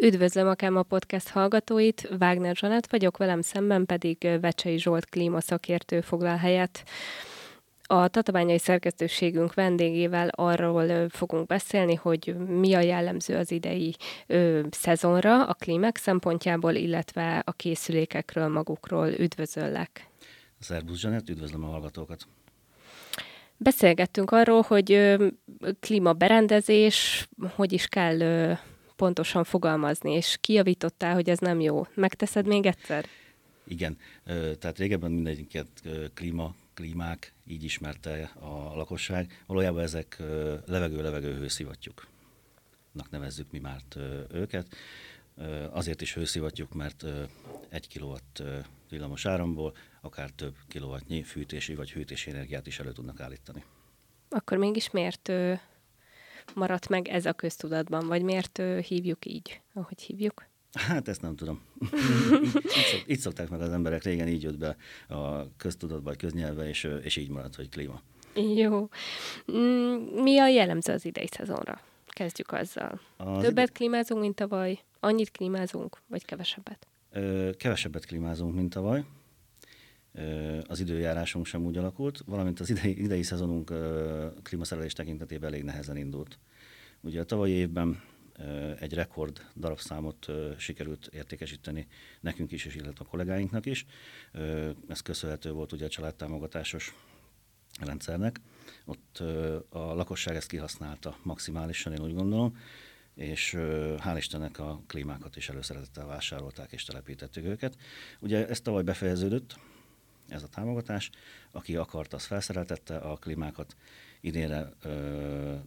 Üdvözlöm a Káma Podcast hallgatóit, Wagner Zsanett vagyok, velem szemben pedig Vecsei Zsolt klímaszakértő foglal helyet. A tatabányai szerkesztőségünk vendégével arról fogunk beszélni, hogy mi a jellemző az idei ö, szezonra a klímek szempontjából, illetve a készülékekről magukról. Üdvözöllek! Szerbusz Zsanett, üdvözlöm a hallgatókat! Beszélgettünk arról, hogy klímaberendezés, hogy is kell pontosan fogalmazni, és kijavítottál, hogy ez nem jó. Megteszed még egyszer? Igen, tehát régebben mindegyiket klíma, klímák, így ismerte a lakosság. Valójában ezek levegő-levegő hőszivattyúknak nevezzük mi már őket. Azért is hőszivattyúk, mert egy kilowatt villamos áramból akár több kilowattnyi fűtési vagy hűtési energiát is elő tudnak állítani. Akkor mégis miért maradt meg ez a köztudatban, vagy miért hívjuk így, ahogy hívjuk? Hát ezt nem tudom. így, így szokták meg az emberek, régen így jött be a köztudatba, a köznyelve, és, és így maradt, hogy klíma. Jó. Mm, mi a jellemző az idei szezonra? Kezdjük azzal. Az Többet ide... klímázunk, mint tavaly? Annyit klímázunk, vagy kevesebbet? Ö, kevesebbet klímázunk, mint tavaly. Az időjárásunk sem úgy alakult, valamint az idei, idei szezonunk klímaszerelés tekintetében elég nehezen indult. Ugye a tavalyi évben egy rekord darabszámot sikerült értékesíteni nekünk is, és illetve a kollégáinknak is. Ez köszönhető volt ugye a családtámogatásos rendszernek. Ott a lakosság ezt kihasználta maximálisan, én úgy gondolom, és hál' Istennek a klímákat is előszeretettel vásárolták és telepítettük őket. Ugye ez tavaly befejeződött, ez a támogatás. Aki akart, az felszereltette a klímákat. Idénre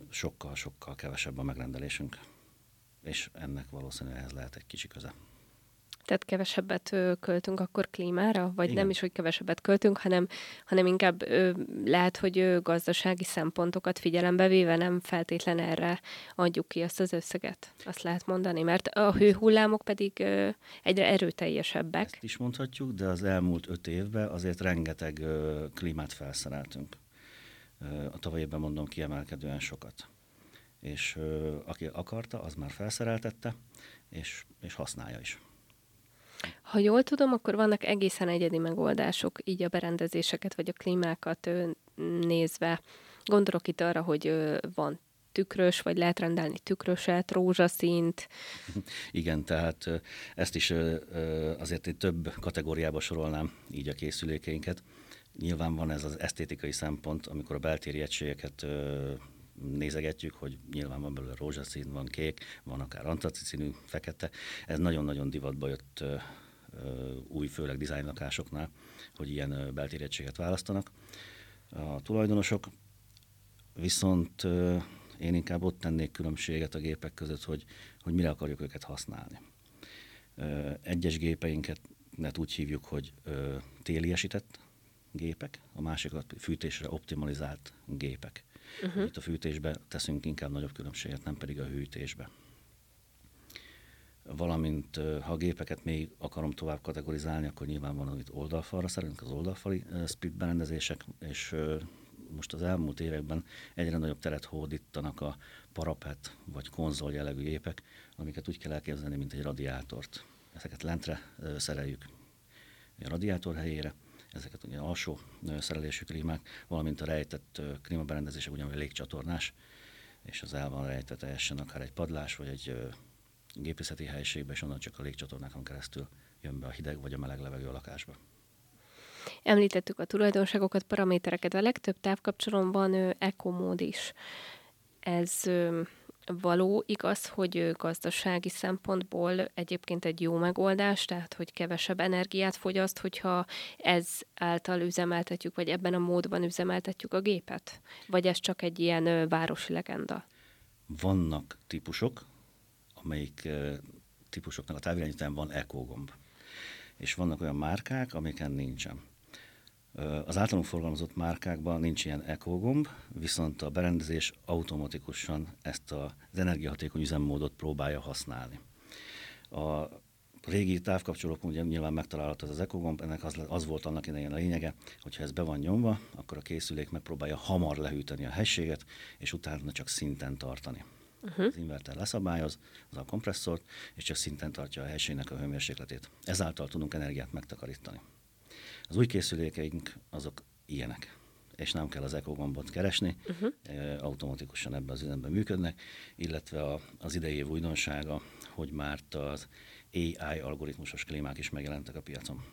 sokkal-sokkal kevesebb a megrendelésünk és ennek valószínűleg ehhez lehet egy kicsi köze. Tehát kevesebbet költünk akkor klímára, vagy Igen. nem is, hogy kevesebbet költünk, hanem, hanem inkább lehet, hogy gazdasági szempontokat figyelembe véve nem feltétlen erre adjuk ki azt az összeget. Azt lehet mondani, mert a hőhullámok pedig egyre erőteljesebbek. Ezt is mondhatjuk, de az elmúlt öt évben azért rengeteg klímát felszereltünk. A tavaly évben mondom kiemelkedően sokat és aki akarta, az már felszereltette, és, és használja is. Ha jól tudom, akkor vannak egészen egyedi megoldások, így a berendezéseket vagy a klímákat nézve. Gondolok itt arra, hogy van tükrös, vagy lehet rendelni tükröset, rózsaszínt. Igen, tehát ezt is azért egy több kategóriába sorolnám így a készülékeinket. Nyilván van ez az esztétikai szempont, amikor a beltéri egységeket nézegetjük, hogy nyilván van belőle rózsaszín, van kék, van akár antracicínű, fekete. Ez nagyon-nagyon divatba jött új, főleg dizájnlakásoknál, hogy ilyen beltéregységet választanak. A tulajdonosok viszont én inkább ott tennék különbséget a gépek között, hogy, hogy mire akarjuk őket használni. Egyes gépeinket úgy hívjuk, hogy téliesített gépek, a másikat fűtésre optimalizált gépek. Uh-huh. Itt a fűtésbe teszünk inkább nagyobb különbséget, nem pedig a hűtésbe. Valamint, ha a gépeket még akarom tovább kategorizálni, akkor nyilván van, amit oldalfalra szerint az oldalfali split berendezések, és most az elmúlt években egyre nagyobb teret hódítanak a parapet vagy konzol jellegű gépek, amiket úgy kell elképzelni, mint egy radiátort. Ezeket lentre szereljük a radiátor helyére, ezeket ugye alsó szerelésű klímák, valamint a rejtett klímaberendezések ugyanúgy légcsatornás, és az el van rejtve teljesen akár egy padlás, vagy egy gépészeti helyiségbe, és onnan csak a légcsatornákon keresztül jön be a hideg vagy a meleg levegő a lakásba. Említettük a tulajdonságokat, paramétereket. A legtöbb távkapcsolomban ekomód is. Ez való. Igaz, hogy gazdasági szempontból egyébként egy jó megoldás, tehát hogy kevesebb energiát fogyaszt, hogyha ez által üzemeltetjük, vagy ebben a módban üzemeltetjük a gépet? Vagy ez csak egy ilyen városi legenda? Vannak típusok, amelyik típusoknak a távirányítán van ekogomb. És vannak olyan márkák, amiken nincsen. Az általunk forgalmazott márkákban nincs ilyen ekogomb, viszont a berendezés automatikusan ezt az energiahatékony üzemmódot próbálja használni. A régi távkapcsolók ugye nyilván megtalálható az ekogomb, ennek az, az volt annak idején a lényege, hogyha ez be van nyomva, akkor a készülék megpróbálja hamar lehűteni a hességet, és utána csak szinten tartani. Uh-huh. Az inverter leszabályoz az a kompresszort, és csak szinten tartja a helységnek a hőmérsékletét. Ezáltal tudunk energiát megtakarítani. Az új készülékeink azok ilyenek és nem kell az ECO gombot keresni, uh-huh. automatikusan ebben az üzemben működnek, illetve a, az idei év újdonsága, hogy már az AI algoritmusos klímák is megjelentek a piacon.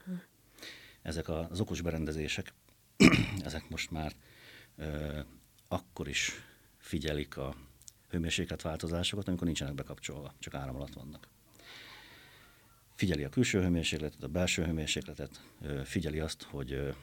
Uh-huh. Ezek az okos berendezések, ezek most már ö, akkor is figyelik a hőmérséklet változásokat, amikor nincsenek bekapcsolva, csak áram alatt vannak. Figyeli a külső hőmérsékletet, a belső hőmérsékletet, figyeli azt, hogy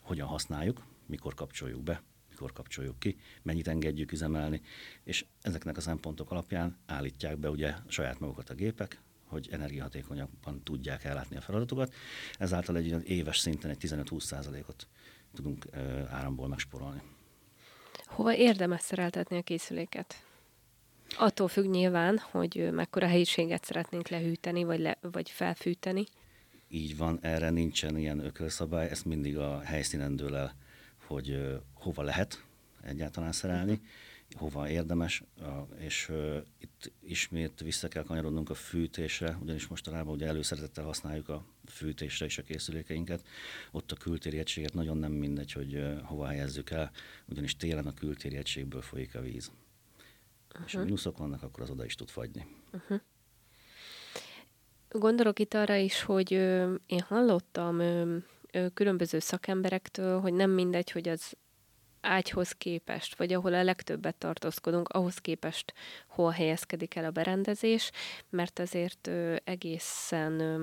hogyan használjuk, mikor kapcsoljuk be, mikor kapcsoljuk ki, mennyit engedjük üzemelni, és ezeknek a szempontok alapján állítják be ugye saját magukat a gépek, hogy energiahatékonyabban tudják ellátni a feladatokat. Ezáltal egy éves szinten egy 15-20%-ot tudunk áramból megsporolni. Hova érdemes szereltetni a készüléket? Attól függ nyilván, hogy mekkora helyiséget szeretnénk lehűteni, vagy, le, vagy felfűteni. Így van, erre nincsen ilyen ökölszabály, ezt mindig a helyszínen dől el, hogy hova lehet egyáltalán szerelni, hova érdemes, és itt ismét vissza kell kanyarodnunk a fűtésre, ugyanis mostanában ugye előszeretettel használjuk a fűtésre is a készülékeinket. Ott a kültéri egységet nagyon nem mindegy, hogy hova helyezzük el, ugyanis télen a kültéri egységből folyik a víz. Uh-huh. És ha mínuszok vannak, akkor az oda is tud fagyni. Uh-huh. Gondolok itt arra is, hogy ö, én hallottam ö, ö, különböző szakemberektől, hogy nem mindegy, hogy az ágyhoz képest, vagy ahol a legtöbbet tartózkodunk, ahhoz képest hol helyezkedik el a berendezés, mert azért ö, egészen ö,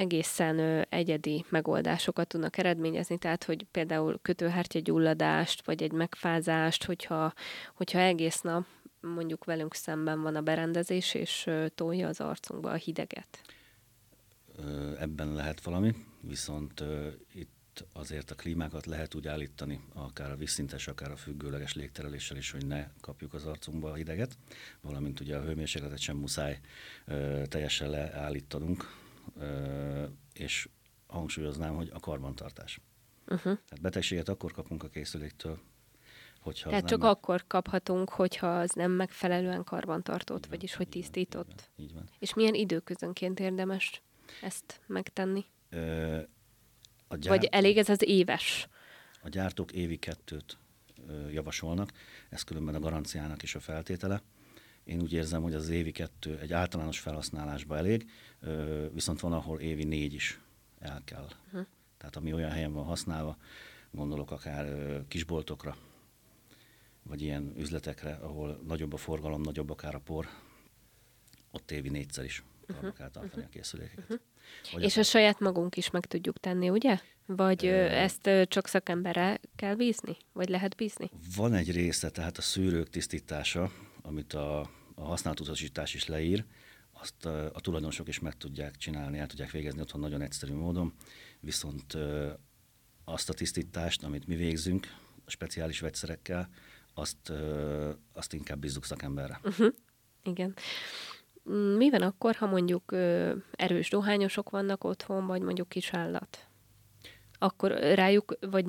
egészen ö, egyedi megoldásokat tudnak eredményezni, tehát hogy például kötőhártyagyulladást, vagy egy megfázást, hogyha, hogyha egész nap mondjuk velünk szemben van a berendezés, és tolja az arcunkba a hideget. Ebben lehet valami, viszont itt azért a klímákat lehet úgy állítani, akár a vízszintes, akár a függőleges légtereléssel is, hogy ne kapjuk az arcunkba a hideget, valamint ugye a hőmérsékletet sem muszáj teljesen leállítanunk, és hangsúlyoznám, hogy a karbantartás. Uh-huh. Tehát betegséget akkor kapunk a készüléktől, Hogyha Tehát csak meg... akkor kaphatunk, hogyha az nem megfelelően karbantartott, van, vagyis hogy tisztított. Van, így van, így van. És milyen időközönként érdemes ezt megtenni? Ö, a gyártó, Vagy elég ez az éves? A gyártók évi kettőt ö, javasolnak, ez különben a garanciának is a feltétele. Én úgy érzem, hogy az évi kettő egy általános felhasználásba elég, viszont van, ahol évi négy is el kell. Uh-huh. Tehát ami olyan helyen van használva, gondolok akár ö, kisboltokra, vagy ilyen üzletekre, ahol nagyobb a forgalom, nagyobb akár a por, ott évi négyszer is uh-huh. kell tartani uh-huh. a készülékeket. Uh-huh. És a saját magunk is meg tudjuk tenni, ugye? Vagy e... ezt csak szakemberre kell bízni? Vagy lehet bízni? Van egy része, tehát a szűrők tisztítása, amit a, a használt utasítás is leír, azt a, tulajdonosok is meg tudják csinálni, el tudják végezni otthon nagyon egyszerű módon, viszont azt a tisztítást, amit mi végzünk, speciális vegyszerekkel, azt, azt inkább bízzuk szakemberre. Uh-huh. Igen. Mi van akkor, ha mondjuk erős dohányosok vannak otthon, vagy mondjuk kis állat? Akkor rájuk, vagy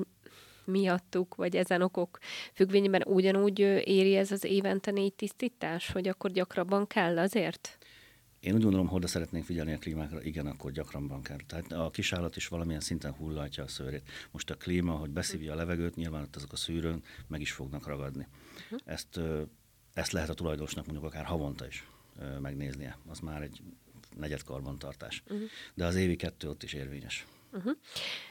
miattuk, vagy ezen okok függvényében ugyanúgy éri ez az évente négy tisztítás, hogy akkor gyakrabban kell azért? Én úgy gondolom, hogy szeretnénk figyelni a klímákra, igen, akkor gyakranban kell. Tehát a kisállat is valamilyen szinten hullatja a szőrét. Most a klíma, hogy beszívja a levegőt, nyilván ott azok a szűrőn meg is fognak ragadni. Uh-huh. Ezt, ezt lehet a tulajdonosnak mondjuk akár havonta is megnéznie. Az már egy negyed karbantartás. Uh-huh. De az évi kettő ott is érvényes. Uh-huh.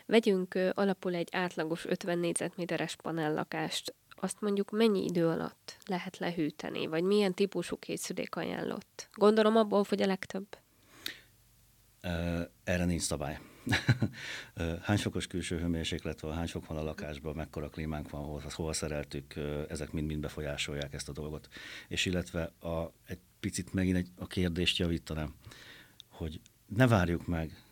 Vegyünk alapul egy átlagos 50 négyzetméteres panellakást azt mondjuk mennyi idő alatt lehet lehűteni, vagy milyen típusú készülék ajánlott? Gondolom abból, hogy a legtöbb. Erre nincs szabály. hány fokos külső hőmérséklet van, hány fok van a lakásban, mekkora klímánk van, hol, hol szereltük, ezek mind-mind befolyásolják ezt a dolgot. És illetve a, egy picit megint egy, a kérdést javítanám, hogy ne várjuk meg,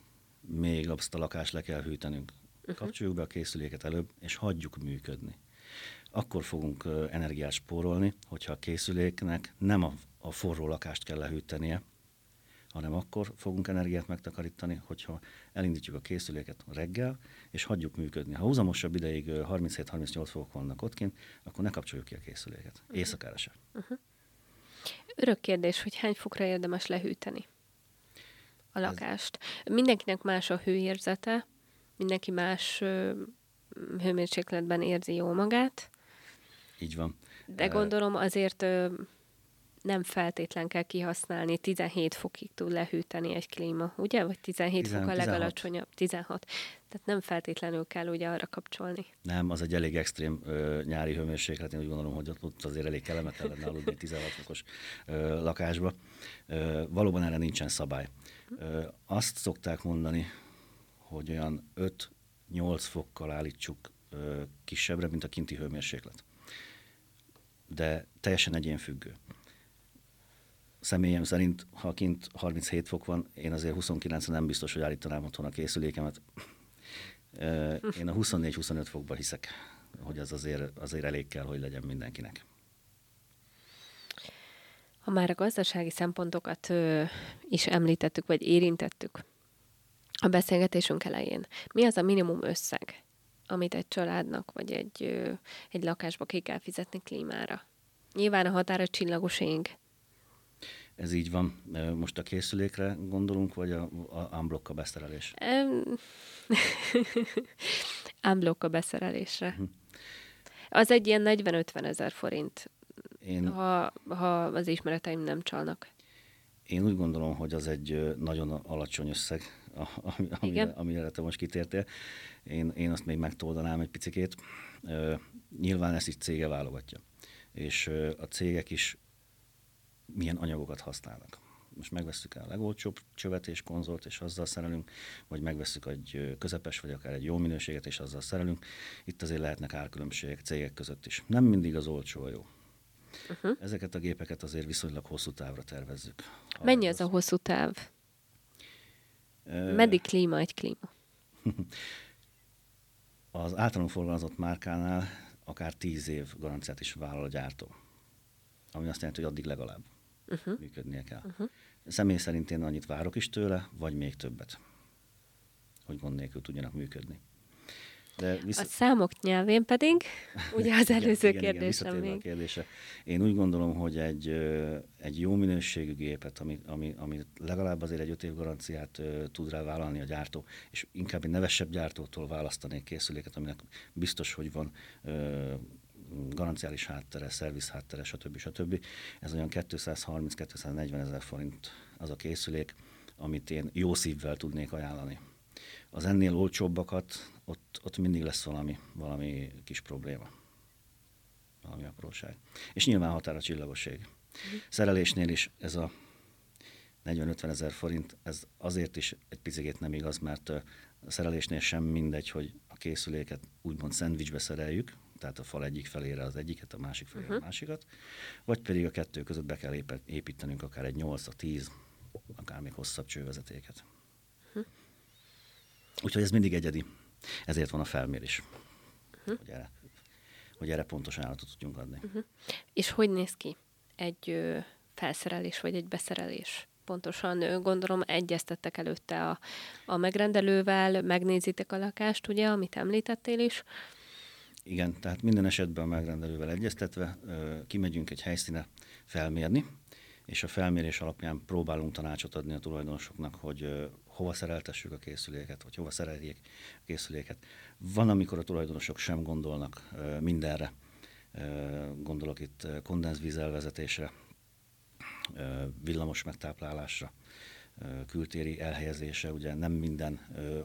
még azt a lakást le kell hűtenünk. Uh-huh. Kapcsoljuk be a készüléket előbb, és hagyjuk működni akkor fogunk energiát spórolni, hogyha a készüléknek nem a, a forró lakást kell lehűtenie, hanem akkor fogunk energiát megtakarítani, hogyha elindítjuk a készüléket reggel, és hagyjuk működni. Ha húzamosabb ideig 37-38 fokok vannak ott kint, akkor ne kapcsoljuk ki a készüléket. Uh-huh. Éjszakára sem. Uh-huh. Örök kérdés, hogy hány fokra érdemes lehűteni a lakást. Ez... Mindenkinek más a hőérzete, mindenki más hőmérsékletben érzi jól magát. Így van. De gondolom azért nem feltétlen kell kihasználni, 17 fokig tud lehűteni egy klíma, ugye? Vagy 17 10, fok a legalacsonyabb, 16. Tehát nem feltétlenül kell ugye arra kapcsolni. Nem, az egy elég extrém ö, nyári hőmérséklet, én úgy gondolom, hogy ott azért elég kellemetlen lenne aludni 16 fokos ö, lakásba. Ö, valóban erre nincsen szabály. Ö, azt szokták mondani, hogy olyan 5-8 fokkal állítsuk ö, kisebbre, mint a kinti hőmérséklet. De teljesen egyénfüggő személyem szerint, ha kint 37 fok van, én azért 29 nem biztos, hogy állítanám otthon a készülékemet. Én a 24-25 fokban hiszek, hogy az azért, azért elég kell, hogy legyen mindenkinek. Ha már a gazdasági szempontokat ö, is említettük, vagy érintettük a beszélgetésünk elején, mi az a minimum összeg, amit egy családnak, vagy egy, egy lakásba ki kell fizetni klímára? Nyilván a határa csillagos ég, ez így van. Most a készülékre gondolunk, vagy a, a unblock a beszerelés? unblock a beszerelésre. Hm. Az egy ilyen 40-50 ezer forint, Én... ha, ha az ismereteim nem csalnak. Én úgy gondolom, hogy az egy nagyon alacsony összeg, ami, amire, amire te most kitértél. Én, én azt még megtoldanám egy picikét. Nyilván ezt is cége válogatja. És a cégek is milyen anyagokat használnak. Most megveszük el a legolcsóbb csövet és konzolt, és azzal szerelünk, vagy megveszük egy közepes, vagy akár egy jó minőséget, és azzal szerelünk. Itt azért lehetnek árkülönbségek cégek között is. Nem mindig az olcsó a jó. Uh-huh. Ezeket a gépeket azért viszonylag hosszú távra tervezzük. Mennyi az a hosszú táv? Meddig klíma egy klíma? az általunk forgalmazott márkánál akár tíz év garanciát is vállal a gyártó. Ami azt jelenti, hogy addig legalább uh-huh. működnie kell. Uh-huh. Személy szerint én annyit várok is tőle, vagy még többet, hogy gond nélkül tudjanak működni. De visz... A számok nyelvén pedig, ugye az előző igen, kérdésem igen, még. A kérdése. Én úgy gondolom, hogy egy, egy jó minőségű gépet, ami, ami, ami legalább azért egy öt év garanciát tud rá vállalni a gyártó, és inkább egy nevesebb gyártótól választanék készüléket, aminek biztos, hogy van garanciális háttere, szerviz háttere, stb. stb. Ez olyan 230-240 ezer forint az a készülék, amit én jó szívvel tudnék ajánlani. Az ennél olcsóbbakat, ott, ott mindig lesz valami, valami kis probléma. Valami apróság. És nyilván határa csillagosség. Mm. Szerelésnél is ez a 40-50 ezer forint, ez azért is egy picit nem igaz, mert a szerelésnél sem mindegy, hogy a készüléket úgymond szendvicsbe szereljük, tehát a fal egyik felére az egyiket, a másik felére uh-huh. a másikat, vagy pedig a kettő között be kell építenünk akár egy 8 a 10, akár még hosszabb csővezetéket. Úgyhogy ez mindig egyedi. Ezért van a felmérés, uh-huh. hogy, erre, hogy erre pontos állatot tudjunk adni. Uh-huh. És hogy néz ki egy ö, felszerelés vagy egy beszerelés? pontosan gondolom egyeztettek előtte a, a megrendelővel, megnézitek a lakást, ugye, amit említettél is, igen, tehát minden esetben a megrendelővel egyeztetve kimegyünk egy helyszíne felmérni, és a felmérés alapján próbálunk tanácsot adni a tulajdonosoknak, hogy hova szereltessük a készüléket, vagy hova szereljék a készüléket. Van, amikor a tulajdonosok sem gondolnak mindenre. Gondolok itt kondenzvízelvezetésre, villamos megtáplálásra, kültéri elhelyezése, ugye nem minden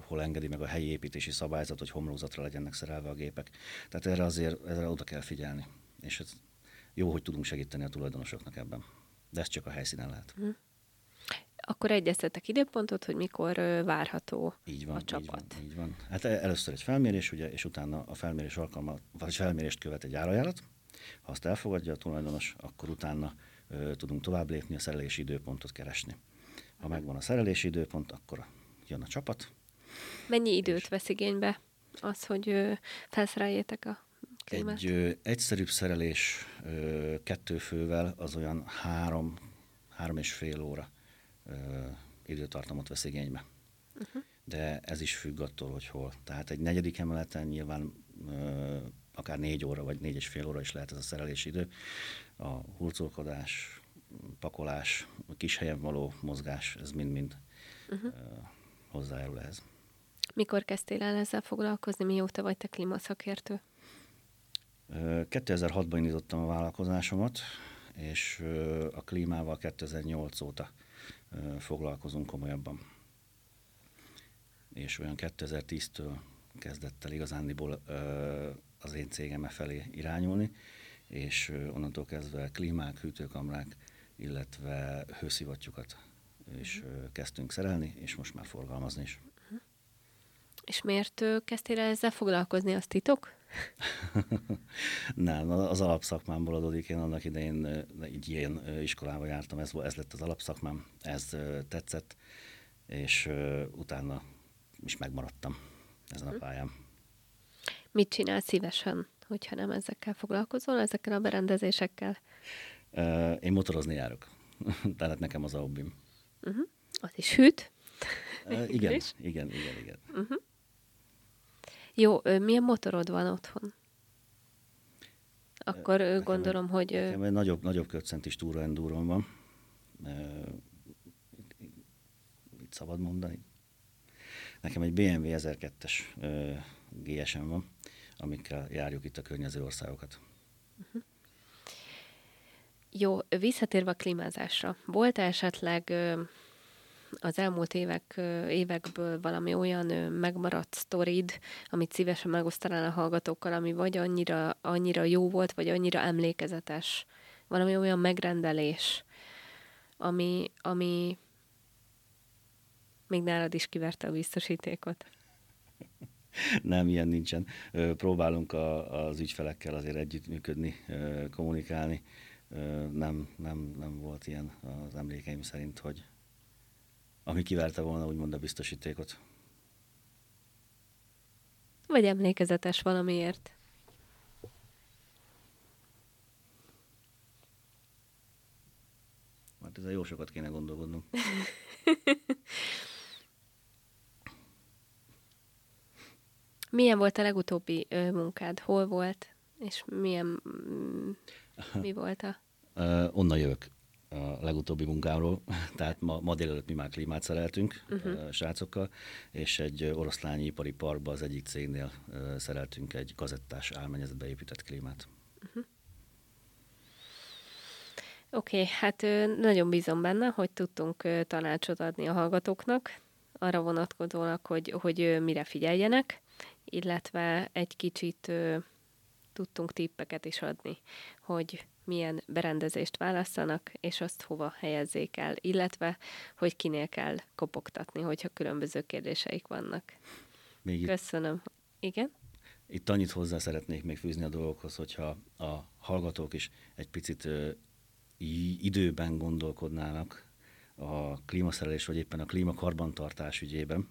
hol engedi meg a helyi építési szabályzat, hogy homlózatra legyenek szerelve a gépek. Tehát erre azért erre oda kell figyelni. És ez jó, hogy tudunk segíteni a tulajdonosoknak ebben. De ez csak a helyszínen lehet. Hm. Akkor egyeztetek időpontot, hogy mikor várható így van, a csapat. Így van, így van. Hát e, először egy felmérés, ugye, és utána a felmérés alkalma, vagy felmérést követ egy árajánlat. Ha azt elfogadja a tulajdonos, akkor utána ö, tudunk tovább lépni, a szerelési időpontot keresni. Ha megvan a szerelési időpont, akkor jön a csapat. Mennyi időt és vesz igénybe az, hogy felszereljétek a klímát? Egy ö, egyszerűbb szerelés ö, kettő fővel az olyan három, három és fél óra időtartamot vesz igénybe. Uh-huh. De ez is függ attól, hogy hol. Tehát egy negyedik emeleten nyilván ö, akár négy óra, vagy négy és fél óra is lehet ez a szerelési idő. A hurcolkodás, pakolás, a kis helyen való mozgás, ez mind-mind uh-huh. hozzájárul ehhez. Mikor kezdtél el ezzel foglalkozni? Mióta vagy te klímaszakértő? 2006-ban indítottam a vállalkozásomat, és a klímával 2008 óta foglalkozunk komolyabban. És olyan 2010-től kezdett el igazándiból az én cégem felé irányulni, és onnantól kezdve klímák, hűtőkamrák, illetve hőszivattyúkat is kezdtünk szerelni, és most már forgalmazni is. És miért kezdtél el ezzel foglalkozni, az titok? Nem, az alapszakmámból adódik. Én annak idején így ilyen iskolába jártam, ez, ez lett az alapszakmám, ez tetszett, és utána is megmaradtam ezen a hm. pályán. Mit csinál szívesen, hogyha nem ezekkel foglalkozol, ezekkel a berendezésekkel? Én motorozni járok. Tehát nekem az a hobbim. Uh-huh. Az is hűt. igen, igen, igen, igen. Uh-huh. Jó, milyen motorod van otthon? Akkor nekem gondolom, hogy... Nekem egy nagyobb, nagyobb kötcentis túra endúron van. Mit szabad mondani? Nekem egy BMW 1002-es GSM van, amikkel járjuk itt a környező országokat. Uh-huh. Jó, visszatérve a klímázásra. Volt esetleg az elmúlt évek, évekből valami olyan megmaradt sztorid, amit szívesen megosztanál a hallgatókkal, ami vagy annyira, annyira jó volt, vagy annyira emlékezetes. Valami olyan megrendelés, ami, ami még nálad is kiverte a biztosítékot. Nem, ilyen nincsen. Próbálunk a, az ügyfelekkel azért együttműködni, kommunikálni. Nem, nem, nem volt ilyen az emlékeim szerint, hogy, ami kiverte volna úgymond a biztosítékot. Vagy emlékezetes valamiért. Hát ezzel jó sokat kéne gondolkodnunk. milyen volt a legutóbbi ö, munkád? Hol volt? És milyen, mm, mi volt a... Uh, onnan jövök a legutóbbi munkámról, tehát ma, ma délelőtt mi már klímát szereltünk uh-huh. srácokkal, és egy oroszlányi ipari parkba az egyik cégnél szereltünk egy kazettás álmennyezetbe épített klímát. Uh-huh. Oké, okay, hát nagyon bízom benne, hogy tudtunk tanácsot adni a hallgatóknak, arra vonatkozólag, hogy, hogy mire figyeljenek, illetve egy kicsit tudtunk tippeket is adni, hogy milyen berendezést választanak, és azt hova helyezzék el, illetve hogy kinél kell kopogtatni, hogyha különböző kérdéseik vannak. Még Köszönöm. Itt, Igen? Itt annyit hozzá szeretnék még fűzni a dolgokhoz, hogyha a hallgatók is egy picit ö, időben gondolkodnának a klímaszerelés, vagy éppen a klímakarbantartás ügyében,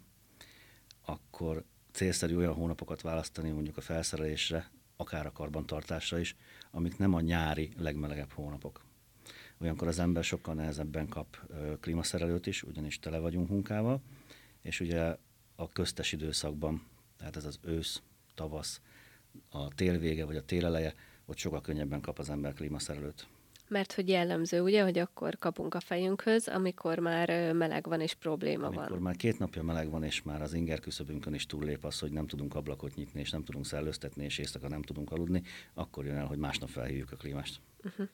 akkor célszerű olyan hónapokat választani mondjuk a felszerelésre, akár a karbantartásra is, amik nem a nyári legmelegebb hónapok. Olyankor az ember sokkal nehezebben kap klímaszerelőt is, ugyanis tele vagyunk munkával, és ugye a köztes időszakban, tehát ez az ősz, tavasz, a tél vége vagy a tél eleje, ott sokkal könnyebben kap az ember klímaszerelőt. Mert hogy jellemző, ugye, hogy akkor kapunk a fejünkhöz, amikor már meleg van és probléma amikor van. Amikor már két napja meleg van, és már az inger küszöbünkön is túllép az, hogy nem tudunk ablakot nyitni, és nem tudunk szellőztetni, és éjszaka nem tudunk aludni, akkor jön el, hogy másnap felhívjuk a klímást. Uh-huh.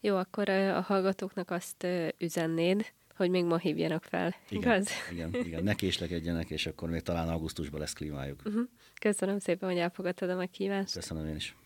Jó, akkor a hallgatóknak azt üzennéd, hogy még ma hívjanak fel, igen, igaz? Igen, igen, ne késlekedjenek, és akkor még talán augusztusban lesz klímájuk. Uh-huh. Köszönöm szépen, hogy elfogadtad a meghívást. Köszönöm én is.